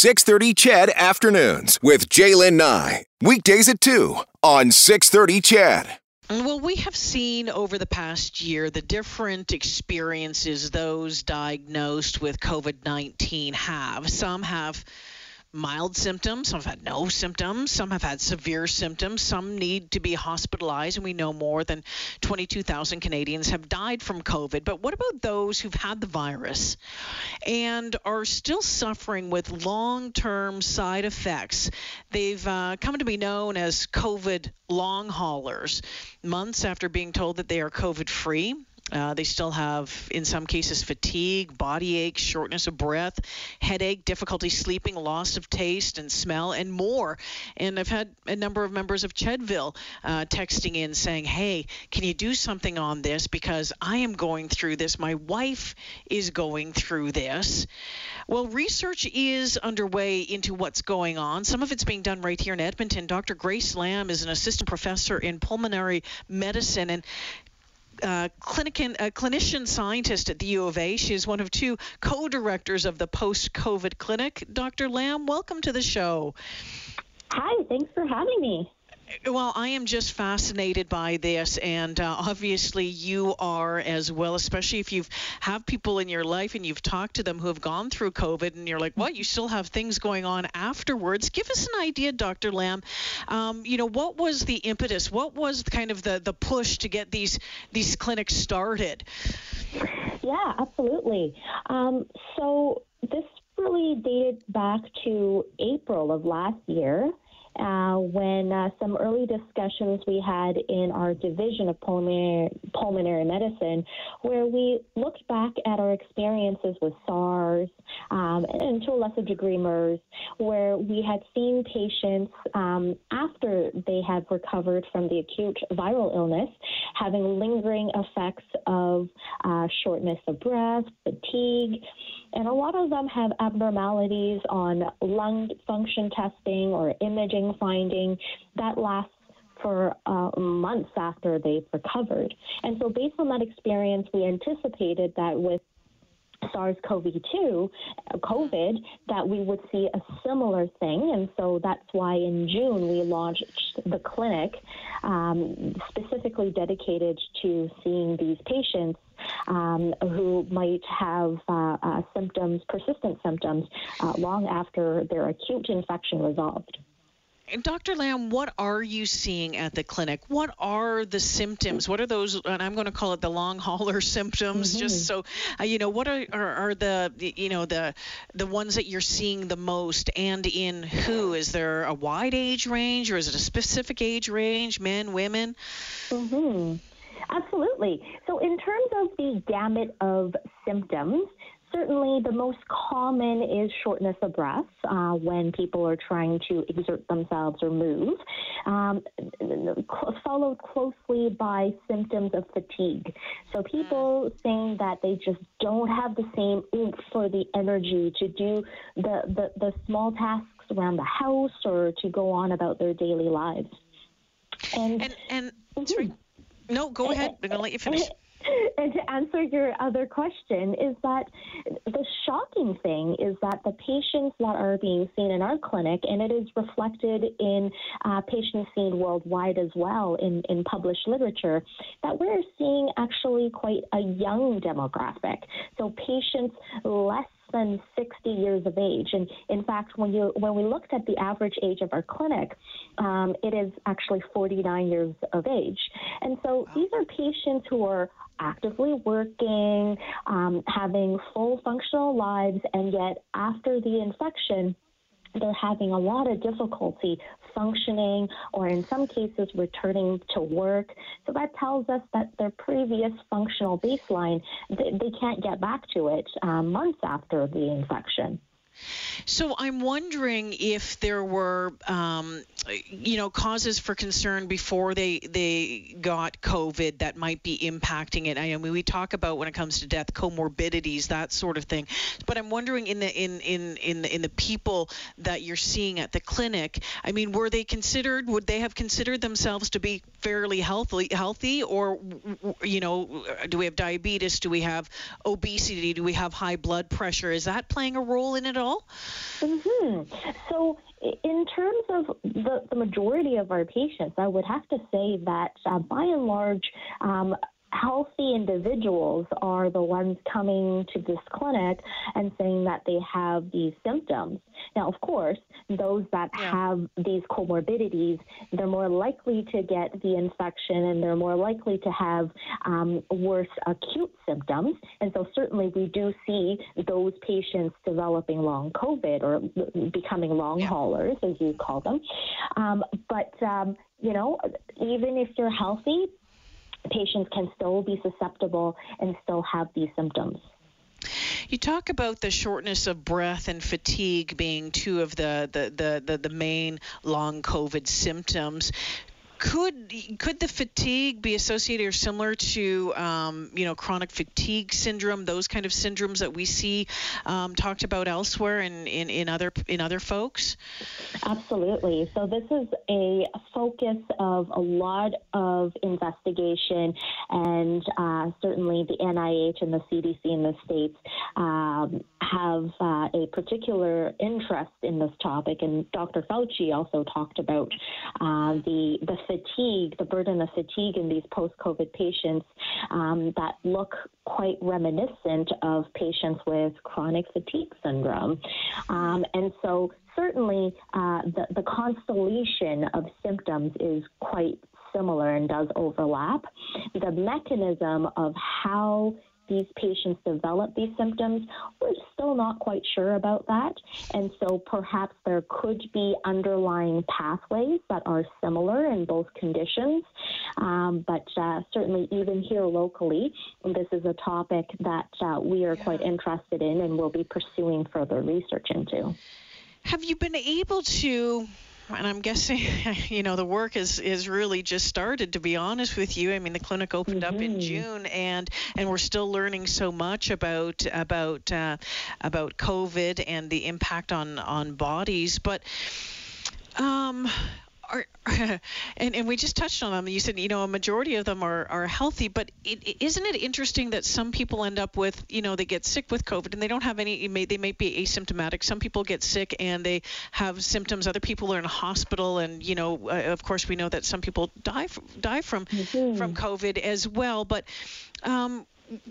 630 CHED Afternoons with Jaylen Nye. Weekdays at 2 on 630 CHED. Well, we have seen over the past year the different experiences those diagnosed with COVID 19 have. Some have mild symptoms, some have had no symptoms, some have had severe symptoms, some need to be hospitalized, and we know more than 22,000 Canadians have died from COVID. But what about those who've had the virus and are still suffering with long term side effects? They've uh, come to be known as COVID long haulers, months after being told that they are COVID free. Uh, they still have, in some cases, fatigue, body ache, shortness of breath, headache, difficulty sleeping, loss of taste and smell, and more. And I've had a number of members of Chedville uh, texting in saying, hey, can you do something on this? Because I am going through this. My wife is going through this. Well, research is underway into what's going on. Some of it's being done right here in Edmonton. Dr. Grace Lam is an assistant professor in pulmonary medicine, and uh, clinician, uh, clinician scientist at the U of A. She is one of two co directors of the post COVID clinic. Dr. Lam, welcome to the show. Hi, thanks for having me. Well, I am just fascinated by this, and uh, obviously you are as well, especially if you have people in your life and you've talked to them who have gone through COVID, and you're like, "What? You still have things going on afterwards?" Give us an idea, Dr. Lam. Um, you know, what was the impetus? What was kind of the the push to get these these clinics started? Yeah, absolutely. Um, so this really dated back to April of last year uh, when uh, some early discussions we had in our division of pulmonary, pulmonary medicine, where we looked back at our experiences with SARS um, and to a lesser degree MERS, where we had seen patients um, after they had recovered from the acute viral illness having lingering effects of uh, shortness of breath, fatigue, and a lot of them have abnormalities on lung function testing or imaging finding that lasts for uh, months after they've recovered. And so, based on that experience, we anticipated that with SARS-CoV-2, uh, COVID, that we would see a similar thing, and so that's why in June we launched the clinic, um, specifically dedicated to seeing these patients um, who might have uh, uh, symptoms, persistent symptoms, uh, long after their acute infection resolved. Dr. Lam, what are you seeing at the clinic? What are the symptoms? What are those? And I'm going to call it the long hauler symptoms, mm-hmm. just so uh, you know. What are, are, are the you know the the ones that you're seeing the most, and in who? Is there a wide age range, or is it a specific age range? Men, women? Mm-hmm. Absolutely. So, in terms of the gamut of symptoms, certainly the most common is shortness of breath uh, when people are trying to exert themselves or move, um, followed closely by symptoms of fatigue. So people saying that they just don't have the same oomph or the energy to do the, the, the small tasks around the house or to go on about their daily lives. And, and, and mm-hmm. sorry. No, go ahead. I'm going to let you finish. And to answer your other question, is that the shocking thing is that the patients that are being seen in our clinic, and it is reflected in uh, patients seen worldwide as well in, in published literature, that we're seeing actually quite a young demographic. So patients less than 60 years of age. And in fact, when you when we looked at the average age of our clinic, um, it is actually 49 years of age. And so wow. these are patients who are actively working, um, having full functional lives, and yet after the infection, they're having a lot of difficulty functioning or in some cases returning to work. So that tells us that their previous functional baseline, they, they can't get back to it um, months after the infection. So I'm wondering if there were, um, you know, causes for concern before they they got COVID that might be impacting it. I mean, we talk about when it comes to death, comorbidities, that sort of thing. But I'm wondering in the in in in in the people that you're seeing at the clinic. I mean, were they considered? Would they have considered themselves to be fairly healthy, healthy, or you know, do we have diabetes? Do we have obesity? Do we have high blood pressure? Is that playing a role in it all? All? Mm-hmm. So, in terms of the, the majority of our patients, I would have to say that uh, by and large, um, healthy individuals are the ones coming to this clinic and saying that they have these symptoms. Now, of course, those that yeah. have these comorbidities, they're more likely to get the infection and they're more likely to have um, worse acute symptoms. And so, certainly, we do see those patients developing long COVID or becoming long haulers, as you call them. Um, but um, you know, even if you're healthy, patients can still be susceptible and still have these symptoms. You talk about the shortness of breath and fatigue being two of the, the, the, the, the main long COVID symptoms could could the fatigue be associated or similar to um, you know chronic fatigue syndrome, those kind of syndromes that we see um, talked about elsewhere in, in, in other in other folks? Absolutely. So this is a focus of a lot of investigation, and uh, certainly the NIH and the CDC in the states um, have uh, a particular interest in this topic. And Dr. Fauci also talked about uh, the the fatigue, the burden of fatigue in these post COVID patients um, that look quite reminiscent of patients with chronic fatigue syndrome. Um, and so, certainly, uh, the, the constellation of symptoms is quite similar and does overlap. The mechanism of how these patients develop these symptoms, we're still not quite sure about that. And so perhaps there could be underlying pathways that are similar in both conditions. Um, but uh, certainly, even here locally, this is a topic that uh, we are yeah. quite interested in and will be pursuing further research into. Have you been able to and I'm guessing, you know, the work is is really just started. To be honest with you, I mean, the clinic opened mm-hmm. up in mm-hmm. June, and and we're still learning so much about about uh, about COVID and the impact on on bodies. But um, are, and, and we just touched on them. You said, you know, a majority of them are, are healthy, but it, isn't it interesting that some people end up with, you know, they get sick with COVID and they don't have any, may, they may be asymptomatic. Some people get sick and they have symptoms. Other people are in a hospital, and you know, uh, of course, we know that some people die from, die from mm-hmm. from COVID as well. But um,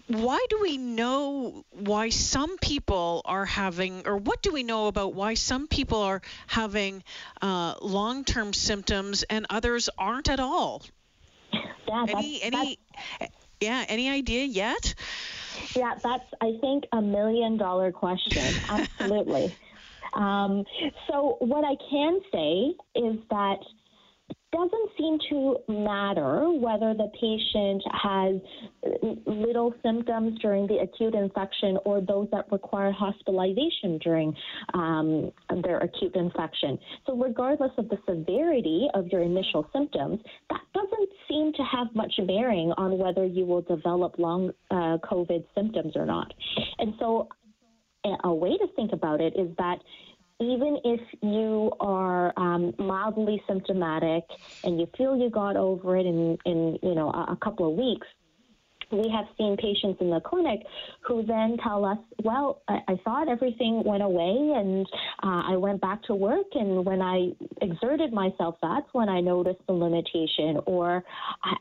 why do we know why some people are having, or what do we know about why some people are having uh, long term symptoms and others aren't at all? Yeah, any, any, yeah, any idea yet? Yeah, that's, I think, a million dollar question. Absolutely. um, so, what I can say is that doesn't seem to matter whether the patient has little symptoms during the acute infection or those that require hospitalization during um, their acute infection. So, regardless of the severity of your initial symptoms, that doesn't seem to have much bearing on whether you will develop long uh, COVID symptoms or not. And so, a way to think about it is that even if you are um, mildly symptomatic and you feel you got over it in, in you know a, a couple of weeks, we have seen patients in the clinic who then tell us, well, I, I thought everything went away and uh, I went back to work. And when I exerted myself, that's when I noticed the limitation, or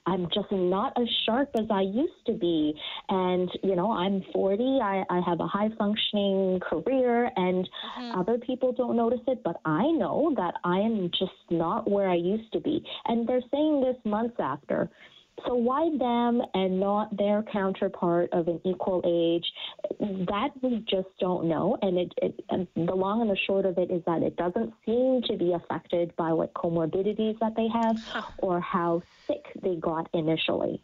I, am just not as sharp as I used to be. And, you know, I'm 40, I, I have a high functioning career, and mm-hmm. other people don't notice it, but I know that I am just not where I used to be. And they're saying this months after. So why them and not their counterpart of an equal age? That we just don't know. And it, it the long and the short of it is that it doesn't seem to be affected by what comorbidities that they have or how sick they got initially.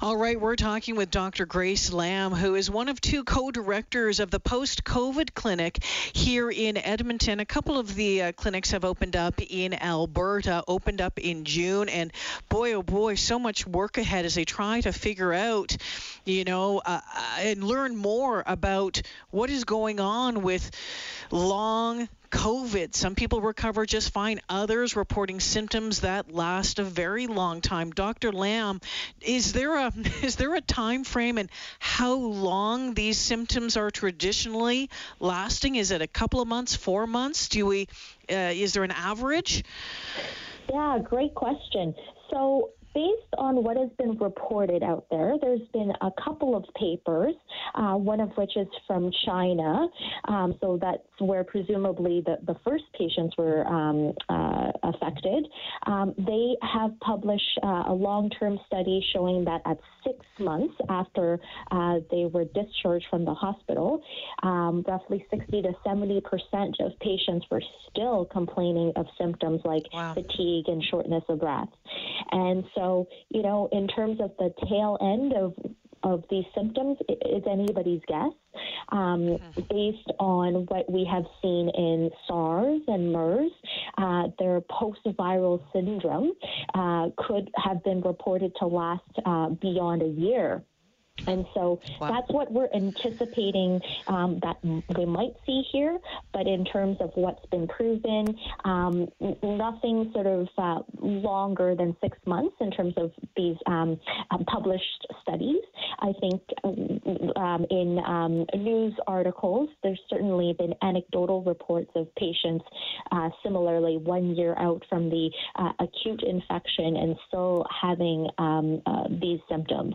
All right, we're talking with Dr. Grace Lam, who is one of two co directors of the post COVID clinic here in Edmonton. A couple of the uh, clinics have opened up in Alberta, opened up in June, and boy, oh boy, so much work ahead as they try to figure out, you know, uh, uh and learn more about what is going on with long COVID. Some people recover just fine, others reporting symptoms that last a very long time. Dr. Lam, is there a is there a time frame and how long these symptoms are traditionally lasting? Is it a couple of months, 4 months? Do we uh, is there an average? Yeah, great question. So based on what has been reported out there, there's been a couple of papers, uh, one of which is from China. Um, so that's where presumably the, the first patients were um, uh, affected. Um, they have published uh, a long term study showing that at six months after uh, they were discharged from the hospital, um, roughly 60 to 70 percent of patients were still complaining of symptoms like wow. fatigue and shortness of breath. And so, you know, in terms of the tail end of of these symptoms is anybody's guess. Um, mm-hmm. based on what we have seen in SARS and MERS, uh, their post-viral syndrome uh, could have been reported to last uh, beyond a year. And so wow. that's what we're anticipating um, that we might see here. But in terms of what's been proven, um, nothing sort of uh, longer than six months in terms of these um, um published studies. I think um, in um, news articles, there's certainly been anecdotal reports of patients uh, similarly one year out from the uh, acute infection and still having uh, these symptoms.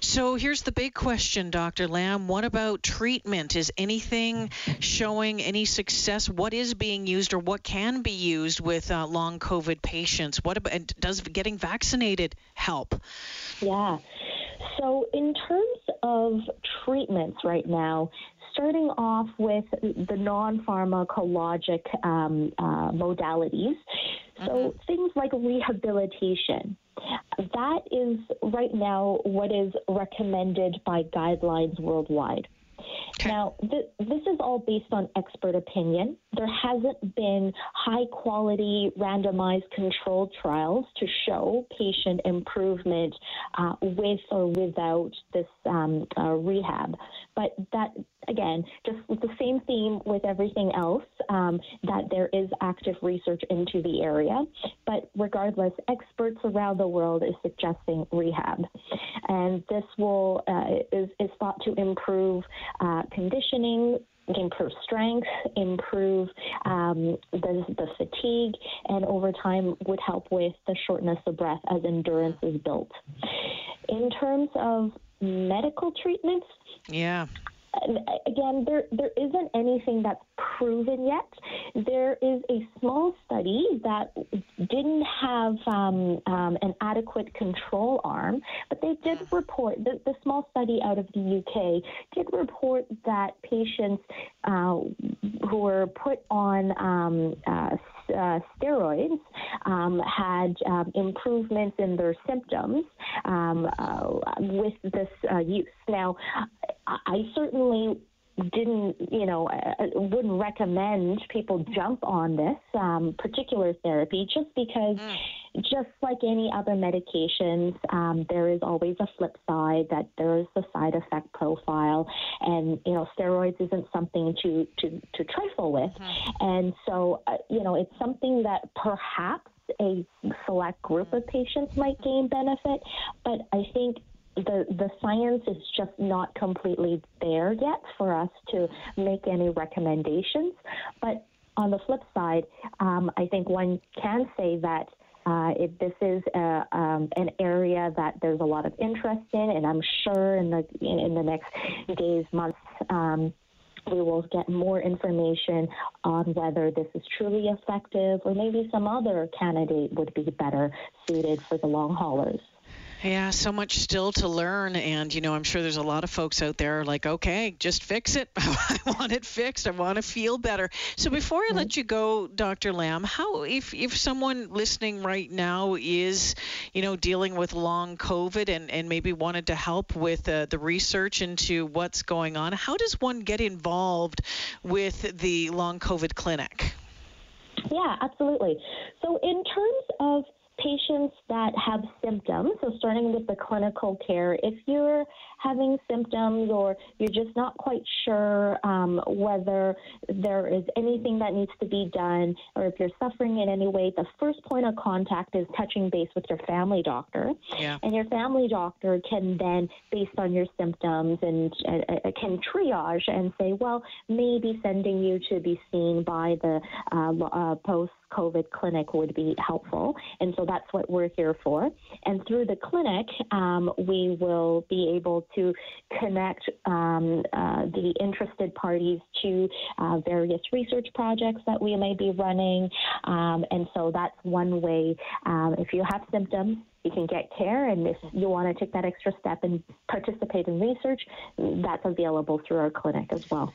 So here's the big question, Dr. Lam. What about treatment? Is anything showing any success? What is being used or what can be used with uh, long COVID patients? What about, does getting vaccinated help? Yeah. So, in terms of treatments right now, starting off with the non pharmacologic um, uh, modalities, so mm-hmm. things like rehabilitation. That is right now what is recommended by guidelines worldwide. Okay. Now, th- this is all based on expert opinion. There hasn't been high quality randomized controlled trials to show patient improvement uh, with or without this um, uh, rehab. But that, again, just the same theme with everything else um, that there is active research into the area. But regardless, experts around the world is suggesting rehab. And this will uh, is, is thought to improve uh, conditioning, improve strength, improve um, the, the fatigue, and over time would help with the shortness of breath as endurance is built. In terms of medical treatments, yeah again, there there isn't anything that's proven yet. There is a small study that didn't have um, um, an adequate control arm, but they did report the, the small study out of the UK did report that patients uh, who were put on um, uh, uh, steroids um, had um, improvements in their symptoms um, uh, with this uh, use. Now, I certainly didn't, you know, I wouldn't recommend people jump on this um, particular therapy just because, mm. just like any other medications, um, there is always a flip side that there is the side effect profile, and you know, steroids isn't something to to to trifle with, mm-hmm. and so uh, you know, it's something that perhaps a select group of patients might gain benefit, but I think the the science is just not completely there yet for us to make any recommendations. But on the flip side, um, I think one can say that uh, if this is a, um, an area that there's a lot of interest in, and I'm sure in the in, in the next days, months. Um, we will get more information on whether this is truly effective or maybe some other candidate would be better suited for the long haulers. Yeah, so much still to learn. And, you know, I'm sure there's a lot of folks out there like, okay, just fix it. I want it fixed. I want to feel better. So before I let mm-hmm. you go, Dr. Lam, how, if, if someone listening right now is, you know, dealing with long COVID and, and maybe wanted to help with uh, the research into what's going on, how does one get involved with the long COVID clinic? Yeah, absolutely. So, in terms of patients that have symptoms, so starting with the clinical care, if you're having symptoms or you're just not quite sure um, whether there is anything that needs to be done or if you're suffering in any way, the first point of contact is touching base with your family doctor. Yeah. And your family doctor can then, based on your symptoms, and uh, can triage and say, well, maybe sending you to be seen by the uh, uh, post COVID clinic would be helpful. And so that's what we're here for. And through the clinic, um, we will be able to connect um, uh, the interested parties to uh, various research projects that we may be running. Um, and so that's one way. Um, if you have symptoms, you can get care, and if you want to take that extra step and participate in research, that's available through our clinic as well.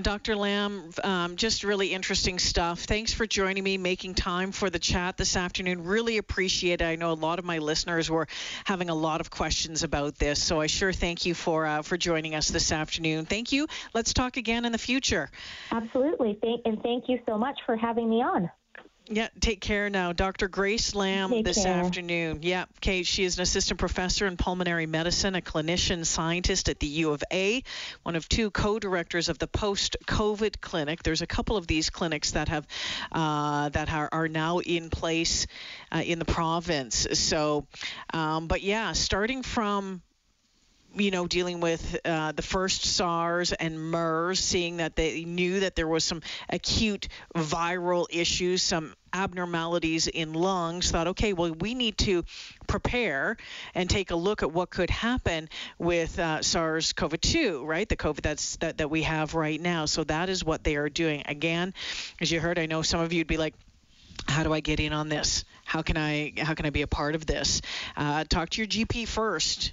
Dr. Lam, um, just really interesting stuff. Thanks for joining me, making time for the chat this afternoon. Really appreciate it. I know a lot of my listeners were having a lot of questions about this, so I sure thank you for uh, for joining us this afternoon. Thank you. Let's talk again in the future. Absolutely. Thank, and thank you so much for having me on. Yeah, take care now. Dr. Grace Lam take this care. afternoon. Yeah, Kate, she is an assistant professor in pulmonary medicine, a clinician scientist at the U of A, one of two co directors of the post COVID clinic. There's a couple of these clinics that have uh, that are, are now in place uh, in the province. So, um, but yeah, starting from you know, dealing with uh, the first SARS and MERS, seeing that they knew that there was some acute viral issues, some abnormalities in lungs, thought, okay, well, we need to prepare and take a look at what could happen with uh, SARS-CoV-2, right? The COVID that's that, that we have right now. So that is what they are doing. Again, as you heard, I know some of you'd be like, how do I get in on this? How can I how can I be a part of this? Uh, talk to your GP first